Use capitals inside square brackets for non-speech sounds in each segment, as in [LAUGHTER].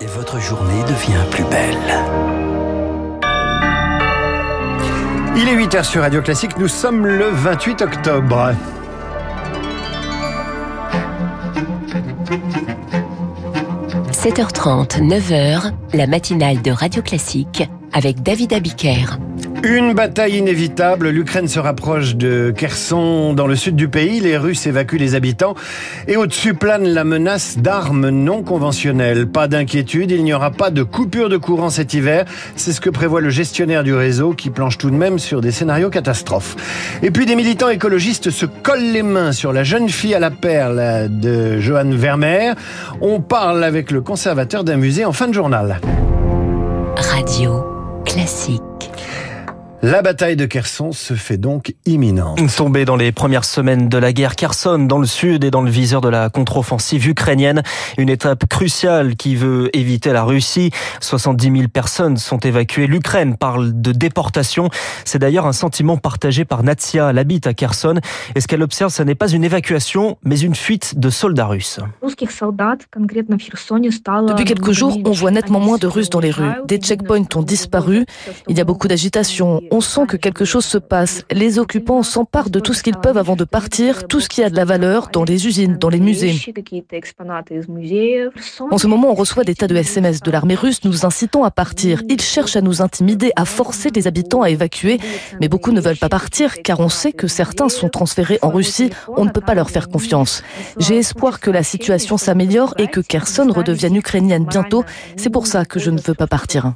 Et votre journée devient plus belle. Il est 8h sur Radio Classique, nous sommes le 28 octobre. – 7h30, 9h, la matinale de Radio Classique avec David Abiker. Une bataille inévitable. L'Ukraine se rapproche de Kherson dans le sud du pays. Les Russes évacuent les habitants. Et au-dessus plane la menace d'armes non conventionnelles. Pas d'inquiétude, il n'y aura pas de coupure de courant cet hiver. C'est ce que prévoit le gestionnaire du réseau qui planche tout de même sur des scénarios catastrophes. Et puis des militants écologistes se collent les mains sur la jeune fille à la perle de Johan Vermeer. On parle avec le conservateur d'un musée en fin de journal. Radio classique. La bataille de Kherson se fait donc imminente. Tombée dans les premières semaines de la guerre, Kherson dans le sud et dans le viseur de la contre-offensive ukrainienne. Une étape cruciale qui veut éviter la Russie. 70 000 personnes sont évacuées. L'Ukraine parle de déportation. C'est d'ailleurs un sentiment partagé par Natsia. Elle habite à Kherson. Et ce qu'elle observe, ce n'est pas une évacuation, mais une fuite de soldats russes. Depuis quelques jours, on voit nettement moins de Russes dans les rues. Des checkpoints ont disparu. Il y a beaucoup d'agitation on sent que quelque chose se passe. Les occupants s'emparent de tout ce qu'ils peuvent avant de partir, tout ce qui a de la valeur dans les usines, dans les musées. En ce moment, on reçoit des tas de SMS de l'armée russe nous incitant à partir. Ils cherchent à nous intimider, à forcer les habitants à évacuer, mais beaucoup ne veulent pas partir car on sait que certains sont transférés en Russie. On ne peut pas leur faire confiance. J'ai espoir que la situation s'améliore et que Kherson redevienne ukrainienne bientôt. C'est pour ça que je ne veux pas partir.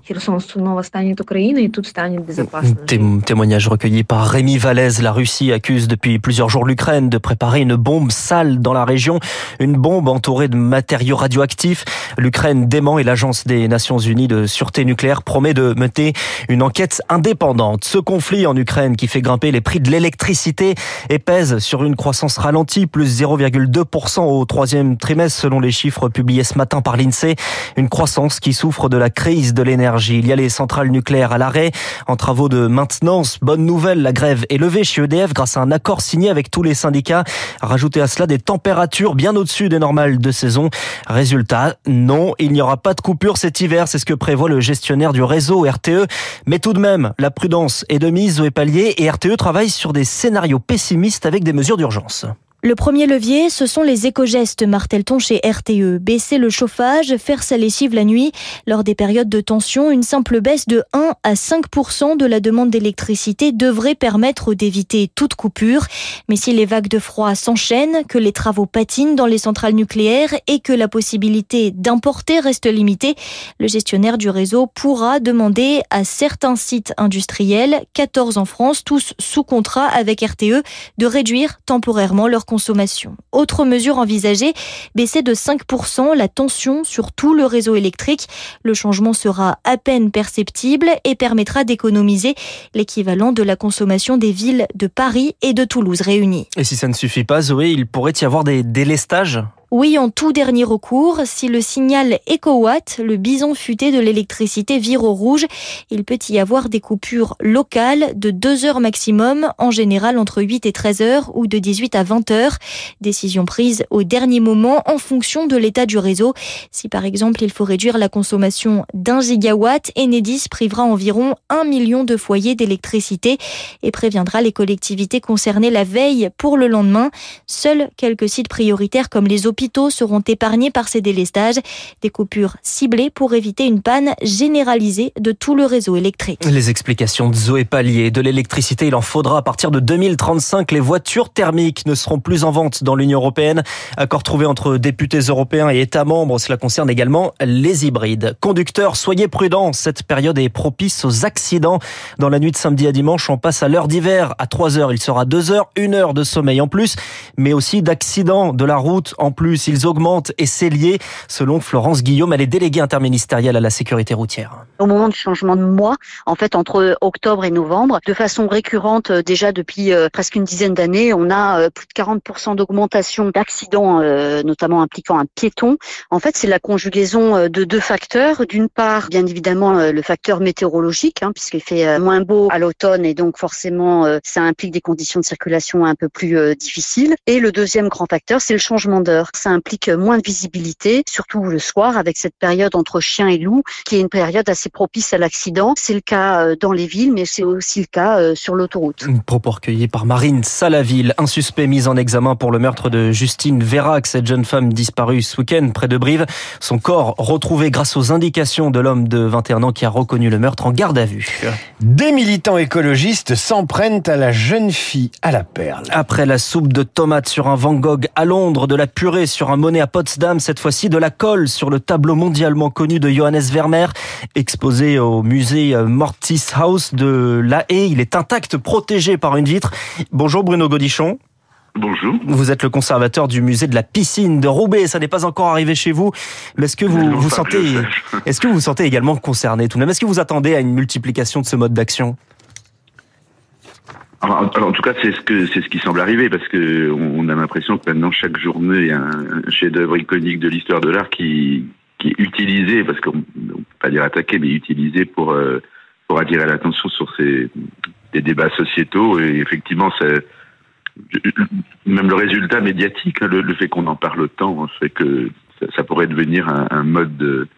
Témoignage recueilli par Rémi Vallès. La Russie accuse depuis plusieurs jours l'Ukraine de préparer une bombe sale dans la région, une bombe entourée de matériaux radioactifs. L'Ukraine dément et l'Agence des Nations Unies de sûreté nucléaire promet de mener une enquête indépendante. Ce conflit en Ukraine qui fait grimper les prix de l'électricité et pèse sur une croissance ralentie, plus 0,2% au troisième trimestre selon les chiffres publiés ce matin par l'INSEE. Une croissance qui souffre de la crise de l'énergie. Il y a les centrales nucléaires à l'arrêt en travaux de maintenance. Bonne nouvelle, la grève est levée chez EDF grâce à un accord signé avec tous les syndicats. Rajouter à cela des températures bien au-dessus des normales de saison. Résultat, non, il n'y aura pas de coupure cet hiver, c'est ce que prévoit le gestionnaire du réseau RTE. Mais tout de même, la prudence est de mise au palier et RTE travaille sur des scénarios pessimistes avec des mesures d'urgence. Le premier levier, ce sont les éco-gestes, martèle-t-on chez RTE. Baisser le chauffage, faire sa lessive la nuit. Lors des périodes de tension, une simple baisse de 1 à 5% de la demande d'électricité devrait permettre d'éviter toute coupure. Mais si les vagues de froid s'enchaînent, que les travaux patinent dans les centrales nucléaires et que la possibilité d'importer reste limitée, le gestionnaire du réseau pourra demander à certains sites industriels, 14 en France, tous sous contrat avec RTE, de réduire temporairement leur consommation. Autre mesure envisagée, baisser de 5% la tension sur tout le réseau électrique. Le changement sera à peine perceptible et permettra d'économiser l'équivalent de la consommation des villes de Paris et de Toulouse réunies. Et si ça ne suffit pas, Zoé, il pourrait y avoir des délestages? Oui, en tout dernier recours, si le signal EcoWatt, le bison futé de l'électricité, vire au rouge, il peut y avoir des coupures locales de 2 heures maximum, en général entre 8 et 13 heures ou de 18 à 20 heures. Décision prise au dernier moment en fonction de l'état du réseau. Si par exemple il faut réduire la consommation d'un gigawatt, Enedis privera environ 1 million de foyers d'électricité et préviendra les collectivités concernées la veille pour le lendemain. Seuls quelques sites prioritaires comme les hôpitaux hôpitaux seront épargnés par ces délestages. Des coupures ciblées pour éviter une panne généralisée de tout le réseau électrique. Les explications de Zoé Pallier. De l'électricité, il en faudra à partir de 2035. Les voitures thermiques ne seront plus en vente dans l'Union européenne. Accord trouvé entre députés européens et États membres. Cela concerne également les hybrides. Conducteurs, soyez prudents. Cette période est propice aux accidents. Dans la nuit de samedi à dimanche, on passe à l'heure d'hiver. À 3 heures, il sera 2 heures, 1 heure de sommeil en plus, mais aussi d'accidents de la route en plus ils augmentent et c'est lié, selon Florence Guillaume, elle est déléguée interministérielle à la sécurité routière. Au moment du changement de mois, en fait, entre octobre et novembre, de façon récurrente, euh, déjà depuis euh, presque une dizaine d'années, on a euh, plus de 40% d'augmentation d'accidents, notamment impliquant un piéton. En fait, c'est la conjugaison de deux facteurs. D'une part, bien évidemment, le facteur météorologique, hein, puisqu'il fait moins beau à l'automne et donc forcément, ça implique des conditions de circulation un peu plus difficiles. Et le deuxième grand facteur, c'est le changement d'heure Ça implique moins de visibilité, surtout le soir, avec cette période entre chien et loup, qui est une période assez propice à l'accident. C'est le cas euh, dans les villes, mais c'est aussi le cas euh, sur l'autoroute. Propos recueillis par Marine Salaville, un suspect mis en examen pour le meurtre de Justine Vérac, cette jeune femme disparue ce week-end près de Brive. Son corps retrouvé grâce aux indications de l'homme de 21 ans qui a reconnu le meurtre en garde à vue. Des militants écologistes s'en prennent à la jeune fille à la perle. Après la soupe de tomates sur un Van Gogh à Londres, de la purée sur un Monet à Potsdam, cette fois-ci de la colle sur le tableau mondialement connu de Johannes Vermeer, exposé au musée Mortis House de La Haye. Il est intact, protégé par une vitre. Bonjour Bruno Godichon. Bonjour. Vous êtes le conservateur du musée de la piscine de Roubaix. Ça n'est pas encore arrivé chez vous. Mais est-ce que vous vous sentez, [LAUGHS] est-ce que vous vous sentez également concerné tout de même? Est-ce que vous attendez à une multiplication de ce mode d'action? En, tout cas, c'est ce que c'est ce qui semble arriver parce que on, a l'impression que maintenant chaque journée il y a un, chef-d'œuvre iconique de l'histoire de l'art qui qui est utilisé parce qu'on peut pas dire attaqué, mais utilisé pour euh, pour attirer l'attention sur ces des débats sociétaux. Et effectivement même le résultat médiatique, hein, le, fait qu'on en parle autant, fait que ça, pourrait devenir un, mode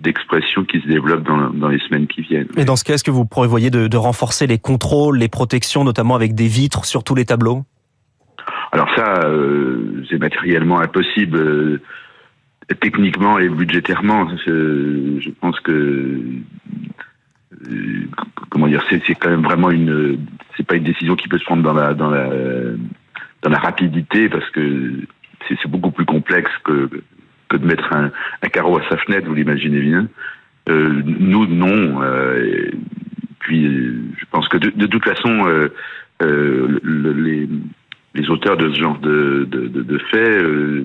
d'expression qui se développe dans, les semaines qui viennent. Et dans ce cas, est-ce que vous prévoyez de, de renforcer les contrôles, les protections, notamment avec des vitres sur tous les tableaux? Alors ça, euh, c'est matériellement impossible. Euh, techniquement et budgétairement, je, pense que euh, comment dire, c'est quand même vraiment une, c'est pas une décision qui peut se prendre dans la dans la dans la rapidité parce que c'est beaucoup plus complexe que que de mettre un, carreau à sa fenêtre, vous l'imaginez bien. Euh, nous, non. Euh, puis, je pense que de, toute façon, euh, euh les, auteurs de ce genre de, de, de, de faits euh,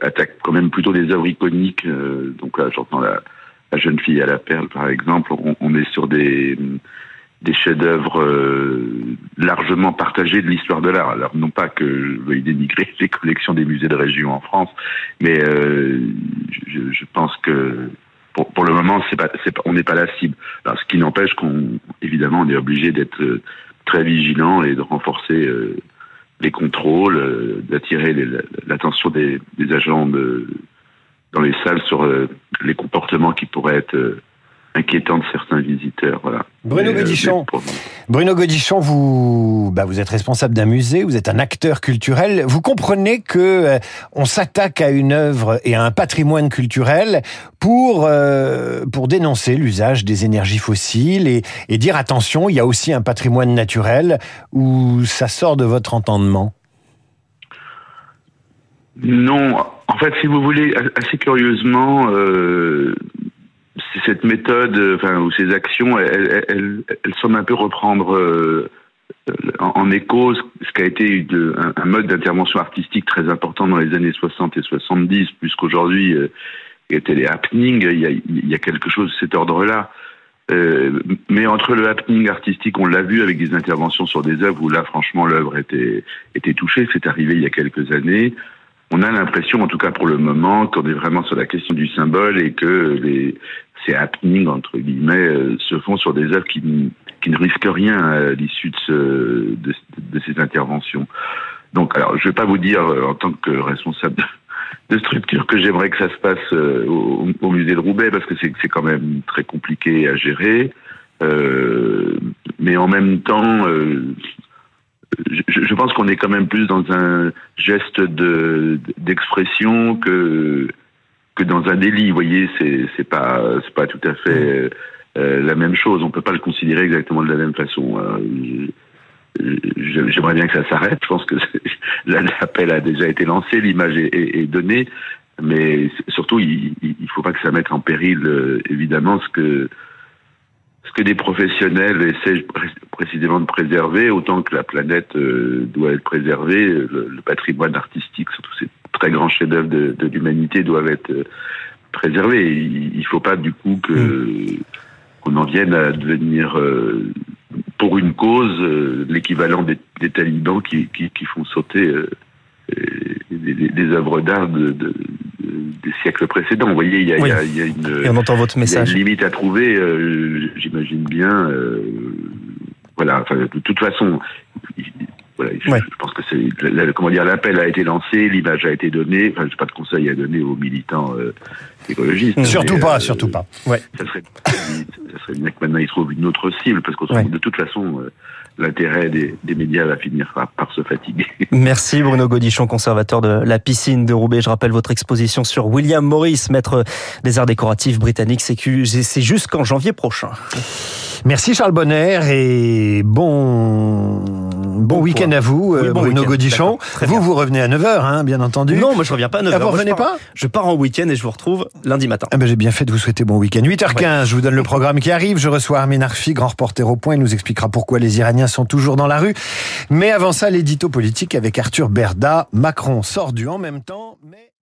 attaquent quand même plutôt des œuvres iconiques. Euh, donc là, j'entends la, la jeune fille à la perle, par exemple. On, on est sur des des chefs-d'œuvre euh, largement partagés de l'histoire de l'art. Alors non pas que je veuille dénigrer [LAUGHS] les collections des musées de région en France, mais euh, je, je, pense que pour, pour le moment, c'est pas, pas, on n'est pas la cible. Alors, ce qui n'empêche qu'on, évidemment, on est obligé d'être euh, très vigilant et de renforcer euh, les contrôles, d'attirer l'attention des, des agents de, dans les salles sur les comportements qui pourraient être inquiétant de certains visiteurs. Voilà. Bruno euh, Godichon, Bruno Godichon, vous, bah, vous êtes responsable d'un musée, vous êtes un acteur culturel. Vous comprenez que euh, on s'attaque à une œuvre et à un patrimoine culturel pour euh, pour dénoncer l'usage des énergies fossiles et, et dire attention, il y a aussi un patrimoine naturel où ça sort de votre entendement. Non, en fait, si vous voulez, assez curieusement, euh, cette méthode, euh, enfin, ou ces actions, elles, elles, elles semblent un peu reprendre euh, en, écho ce qui a été un, mode d'intervention artistique très important dans les années 60 et 70, puisqu'aujourd'hui, euh, les happenings, il y a, il y a quelque chose de cet ordre-là. Euh, mais entre le happening artistique, on l'a vu avec des interventions sur des œuvres où là, franchement, l'œuvre était, était touchée. C'est arrivé il y a quelques années. On a l'impression, en tout cas pour le moment, qu'on est vraiment sur la question du symbole et que ces happenings, entre guillemets, euh, se font sur des œuvres qui, ne risquent rien à l'issue de, ce, de, ces interventions. Donc, alors, je ne vais pas vous dire, euh, en tant que responsable de structure, que j'aimerais que ça se passe euh, au, musée de Roubaix, parce que c'est quand même très compliqué à gérer. Mais en même temps, je, pense qu'on est quand même plus dans un geste d'expression que que dans un délit. Vous voyez, c'est c'est pas c'est pas tout à fait euh, la même chose. On peut pas le considérer exactement de la même façon. Euh, j'aimerais bien que ça s'arrête. Je pense que [LAUGHS] l'appel a déjà été lancé, l'image est, est, donnée, mais surtout il, il faut pas que ça mette en péril euh, évidemment ce que ce que des professionnels essaient précisément de préserver, autant que la planète doit être préservée, le, le patrimoine artistique, surtout ces très grands chefs-d'œuvre de, de l'humanité doivent être euh, préservés. Il ne faut pas du coup que mm. qu'on en vienne à devenir euh, pour une cause euh, l'équivalent des, des, talibans qui, qui, qui font sauter euh, des, des, œuvres d'art de, de, des siècles précédents. Vous voyez, il y a, oui. y a, y a une, Et on entend votre message. une limite à trouver, j'imagine bien. voilà, enfin, de toute façon, voilà, je, je pense que c'est comment dire l'appel a été lancé, l'image a été donnée. Enfin, j'ai pas de conseil à donner aux militants euh, écologistes. Surtout mais, pas, euh, surtout pas. Ouais. Ça serait, ça serait bien que maintenant ils trouvent une autre cible parce que ouais. de toute façon. Euh, l'intérêt des, des, médias va finir par, par, se fatiguer. [LAUGHS] Merci Bruno Godichon, conservateur de la piscine de Roubaix. Je rappelle votre exposition sur William Morris, maître des arts décoratifs britanniques. C'est jusqu'en janvier prochain. Merci Charles Bonner et bon bon, week-end à vous, oui, bon Bruno Godichon. Vous, bien. vous revenez à 9h, hein, bien entendu. Non, moi je reviens pas à 9h. Ah, vous revenez pas? Je pars en week-end et je vous retrouve lundi matin. Ah ben, J'ai bien fait de vous souhaiter bon week-end. 8h15, ouais. je vous donne le programme qui arrive. Je reçois Armin Arfi, grand reporter au point. Il nous expliquera pourquoi les Iraniens sont toujours dans la rue. Mais avant ça, l'édito politique avec Arthur Berda. Macron sort du en même temps, mais...